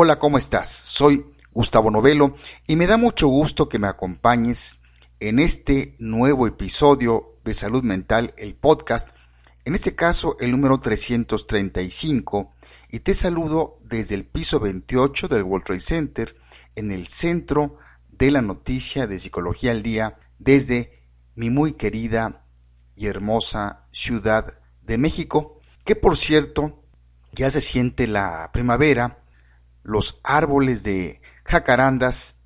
Hola, ¿cómo estás? Soy Gustavo Novelo y me da mucho gusto que me acompañes en este nuevo episodio de Salud Mental, el podcast, en este caso el número 335, y te saludo desde el piso 28 del World Trade Center, en el centro de la noticia de Psicología al Día, desde mi muy querida y hermosa Ciudad de México, que por cierto ya se siente la primavera, los árboles de jacarandas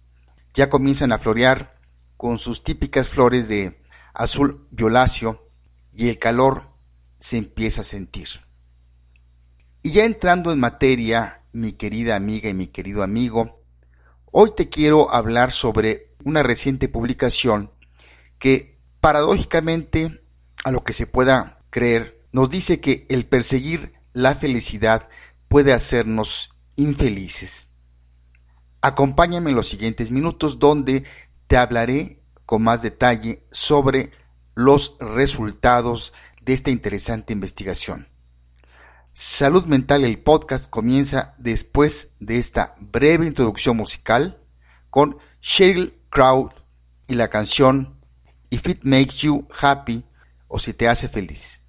ya comienzan a florear con sus típicas flores de azul violáceo y el calor se empieza a sentir. Y ya entrando en materia, mi querida amiga y mi querido amigo, hoy te quiero hablar sobre una reciente publicación que paradójicamente, a lo que se pueda creer, nos dice que el perseguir la felicidad puede hacernos infelices. Acompáñame en los siguientes minutos donde te hablaré con más detalle sobre los resultados de esta interesante investigación. Salud Mental, el podcast comienza después de esta breve introducción musical con Sheryl Crow y la canción If It Makes You Happy o si te hace feliz.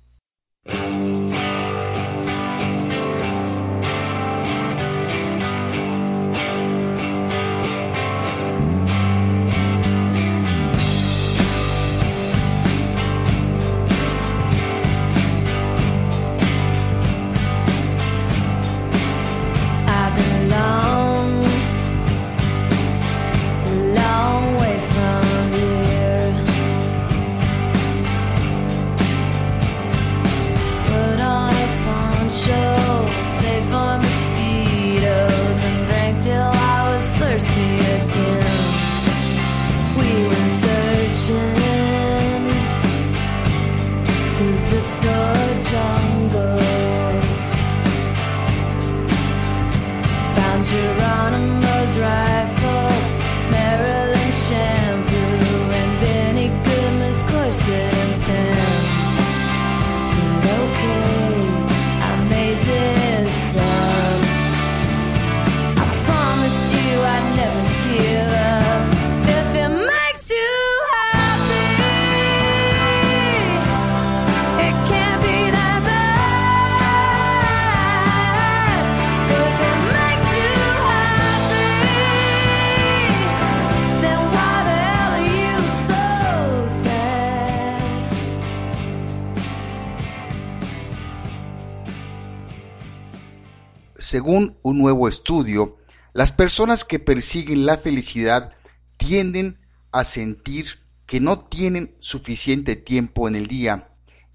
Según un nuevo estudio, las personas que persiguen la felicidad tienden a sentir que no tienen suficiente tiempo en el día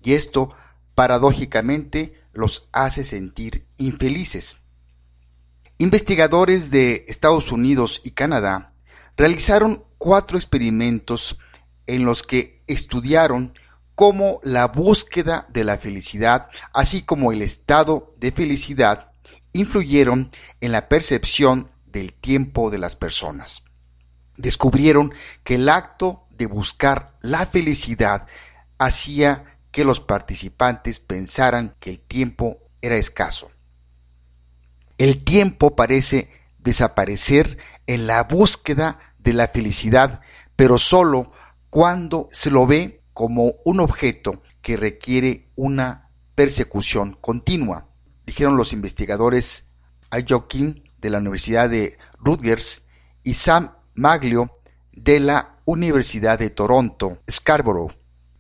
y esto paradójicamente los hace sentir infelices. Investigadores de Estados Unidos y Canadá realizaron cuatro experimentos en los que estudiaron cómo la búsqueda de la felicidad, así como el estado de felicidad, influyeron en la percepción del tiempo de las personas. Descubrieron que el acto de buscar la felicidad hacía que los participantes pensaran que el tiempo era escaso. El tiempo parece desaparecer en la búsqueda de la felicidad, pero solo cuando se lo ve como un objeto que requiere una persecución continua dijeron los investigadores Ayokin de la Universidad de Rutgers y Sam Maglio de la Universidad de Toronto, Scarborough.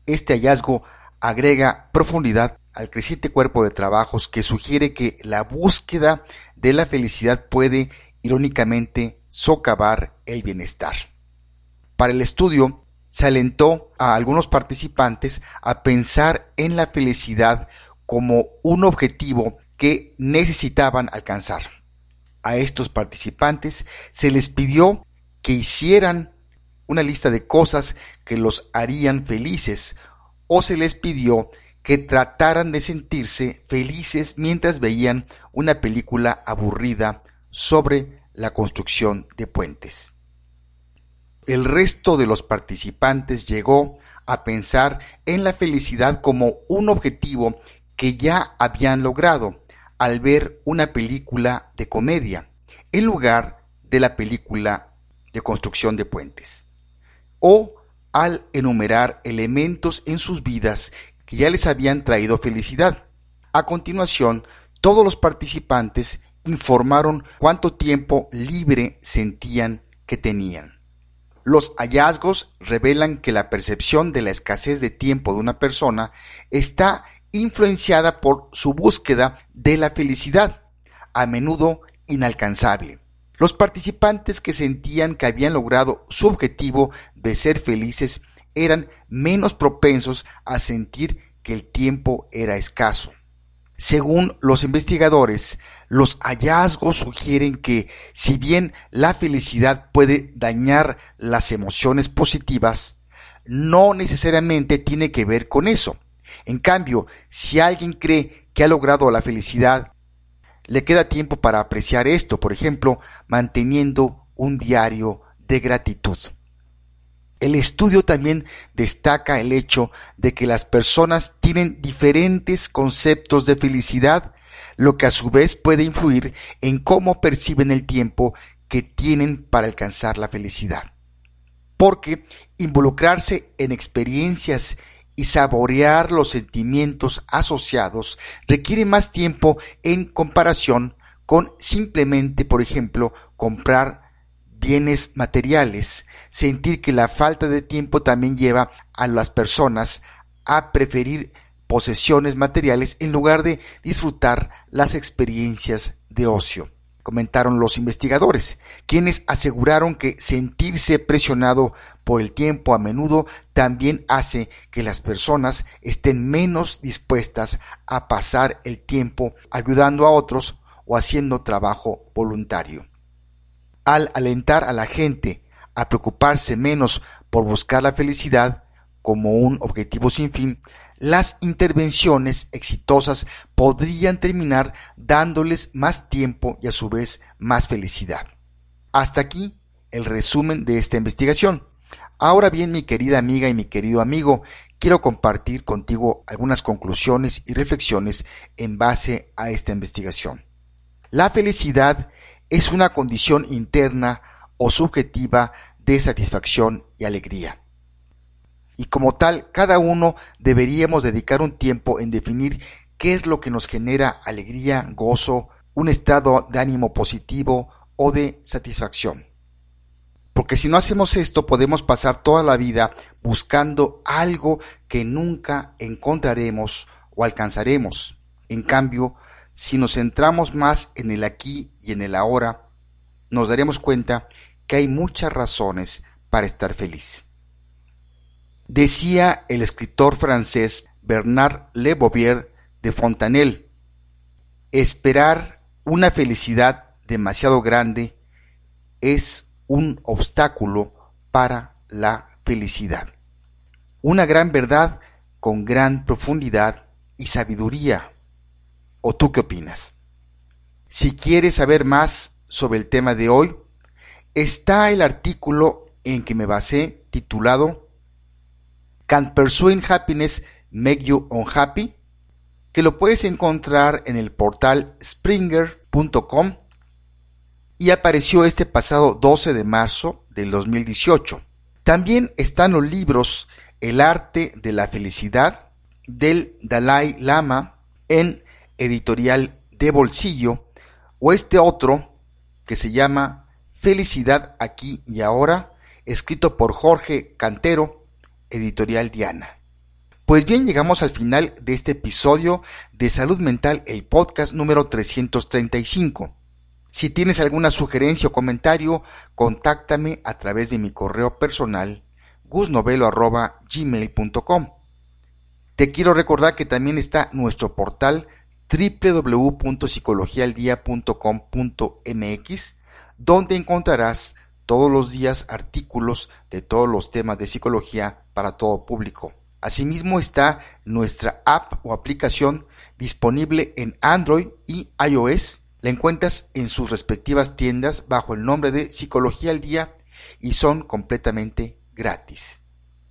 Este hallazgo agrega profundidad al creciente cuerpo de trabajos que sugiere que la búsqueda de la felicidad puede, irónicamente, socavar el bienestar. Para el estudio, se alentó a algunos participantes a pensar en la felicidad como un objetivo que necesitaban alcanzar. A estos participantes se les pidió que hicieran una lista de cosas que los harían felices o se les pidió que trataran de sentirse felices mientras veían una película aburrida sobre la construcción de puentes. El resto de los participantes llegó a pensar en la felicidad como un objetivo que ya habían logrado al ver una película de comedia. en lugar de la película de construcción de puentes. O al enumerar elementos en sus vidas que ya les habían traído felicidad. A continuación, todos los participantes informaron cuánto tiempo libre sentían que tenían. Los hallazgos revelan que la percepción de la escasez de tiempo de una persona está influenciada por su búsqueda de la felicidad, a menudo inalcanzable. Los participantes que sentían que habían logrado su objetivo de ser felices eran menos propensos a sentir que el tiempo era escaso. Según los investigadores, los hallazgos sugieren que si bien la felicidad puede dañar las emociones positivas, no necesariamente tiene que ver con eso. En cambio, si alguien cree que ha logrado la felicidad le queda tiempo para apreciar esto, por ejemplo, manteniendo un diario de gratitud. El estudio también destaca el hecho de que las personas tienen diferentes conceptos de felicidad, lo que a su vez puede influir en cómo perciben el tiempo que tienen para alcanzar la felicidad. Porque involucrarse en experiencias y saborear los sentimientos asociados requiere más tiempo en comparación con simplemente, por ejemplo, comprar bienes materiales. Sentir que la falta de tiempo también lleva a las personas a preferir posesiones materiales en lugar de disfrutar las experiencias de ocio comentaron los investigadores, quienes aseguraron que sentirse presionado por el tiempo a menudo también hace que las personas estén menos dispuestas a pasar el tiempo ayudando a otros o haciendo trabajo voluntario. Al alentar a la gente a preocuparse menos por buscar la felicidad como un objetivo sin fin, las intervenciones exitosas podrían terminar dándoles más tiempo y a su vez más felicidad. Hasta aquí el resumen de esta investigación. Ahora bien, mi querida amiga y mi querido amigo, quiero compartir contigo algunas conclusiones y reflexiones en base a esta investigación. La felicidad es una condición interna o subjetiva de satisfacción y alegría como tal cada uno deberíamos dedicar un tiempo en definir qué es lo que nos genera alegría, gozo, un estado de ánimo positivo o de satisfacción. Porque si no hacemos esto podemos pasar toda la vida buscando algo que nunca encontraremos o alcanzaremos. En cambio, si nos centramos más en el aquí y en el ahora, nos daremos cuenta que hay muchas razones para estar feliz. Decía el escritor francés Bernard Le Bovier de Fontanelle, esperar una felicidad demasiado grande es un obstáculo para la felicidad. Una gran verdad con gran profundidad y sabiduría. ¿O tú qué opinas? Si quieres saber más sobre el tema de hoy, está el artículo en que me basé titulado Can Pursuing Happiness Make You Unhappy? que lo puedes encontrar en el portal springer.com y apareció este pasado 12 de marzo del 2018. También están los libros El arte de la felicidad del Dalai Lama en editorial de bolsillo o este otro que se llama Felicidad aquí y ahora, escrito por Jorge Cantero Editorial Diana. Pues bien, llegamos al final de este episodio de Salud Mental, el podcast número 335. Si tienes alguna sugerencia o comentario, contáctame a través de mi correo personal gusnovelo.gmail.com. Te quiero recordar que también está nuestro portal www.psicologialdia.com.mx, donde encontrarás todos los días artículos de todos los temas de psicología para todo público. Asimismo está nuestra app o aplicación disponible en Android y iOS. La encuentras en sus respectivas tiendas bajo el nombre de Psicología al Día y son completamente gratis.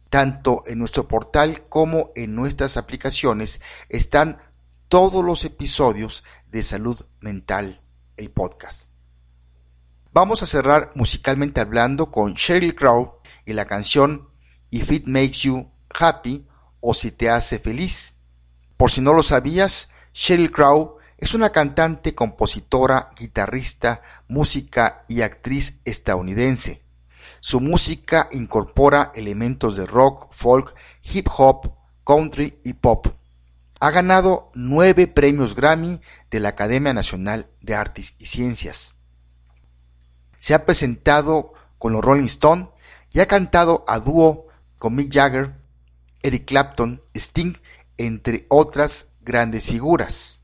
Tanto en nuestro portal como en nuestras aplicaciones están todos los episodios de Salud Mental, el podcast. Vamos a cerrar musicalmente hablando con Sheryl Crow y la canción If It Makes You Happy o Si Te Hace Feliz. Por si no lo sabías, Sheryl Crow es una cantante, compositora, guitarrista, música y actriz estadounidense. Su música incorpora elementos de rock, folk, hip hop, country y pop. Ha ganado nueve premios Grammy de la Academia Nacional de Artes y Ciencias. Se ha presentado con los Rolling Stones y ha cantado a dúo con Mick Jagger, Eric Clapton, Sting, entre otras grandes figuras.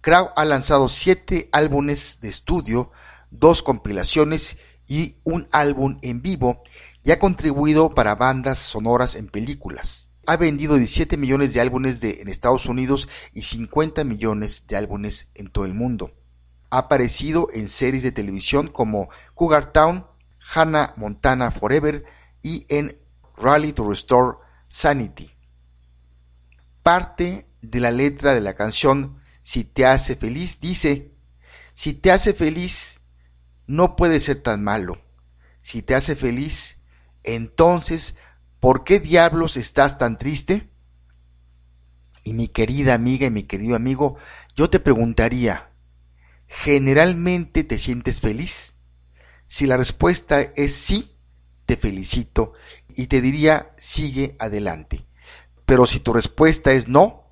Crow ha lanzado siete álbumes de estudio, dos compilaciones y un álbum en vivo y ha contribuido para bandas sonoras en películas. Ha vendido 17 millones de álbumes en Estados Unidos y 50 millones de álbumes en todo el mundo. Ha aparecido en series de televisión como Cougar Town, Hannah Montana Forever y en Rally to Restore Sanity. Parte de la letra de la canción Si te hace feliz dice, si te hace feliz, no puede ser tan malo. Si te hace feliz, entonces, ¿por qué diablos estás tan triste? Y mi querida amiga y mi querido amigo, yo te preguntaría, ¿generalmente te sientes feliz? Si la respuesta es sí, te felicito y te diría sigue adelante. Pero si tu respuesta es no,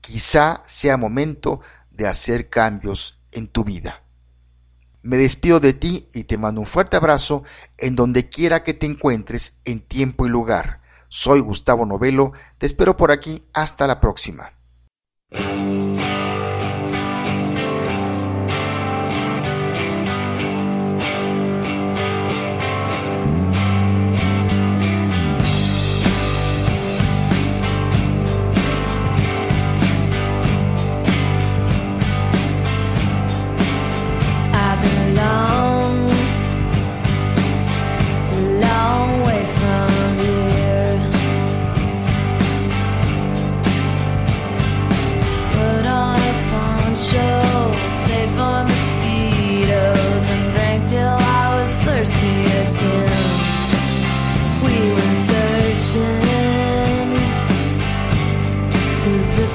quizá sea momento de hacer cambios en tu vida. Me despido de ti y te mando un fuerte abrazo en donde quiera que te encuentres en tiempo y lugar. Soy Gustavo Novelo, te espero por aquí, hasta la próxima.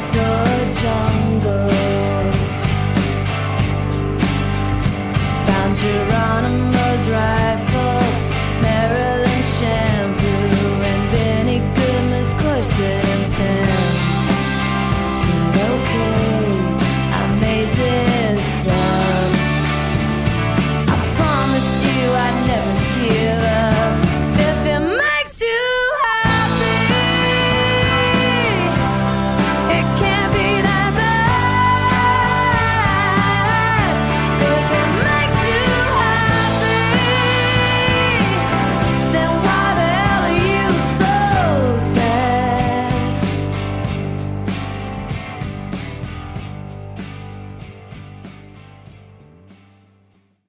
stood John.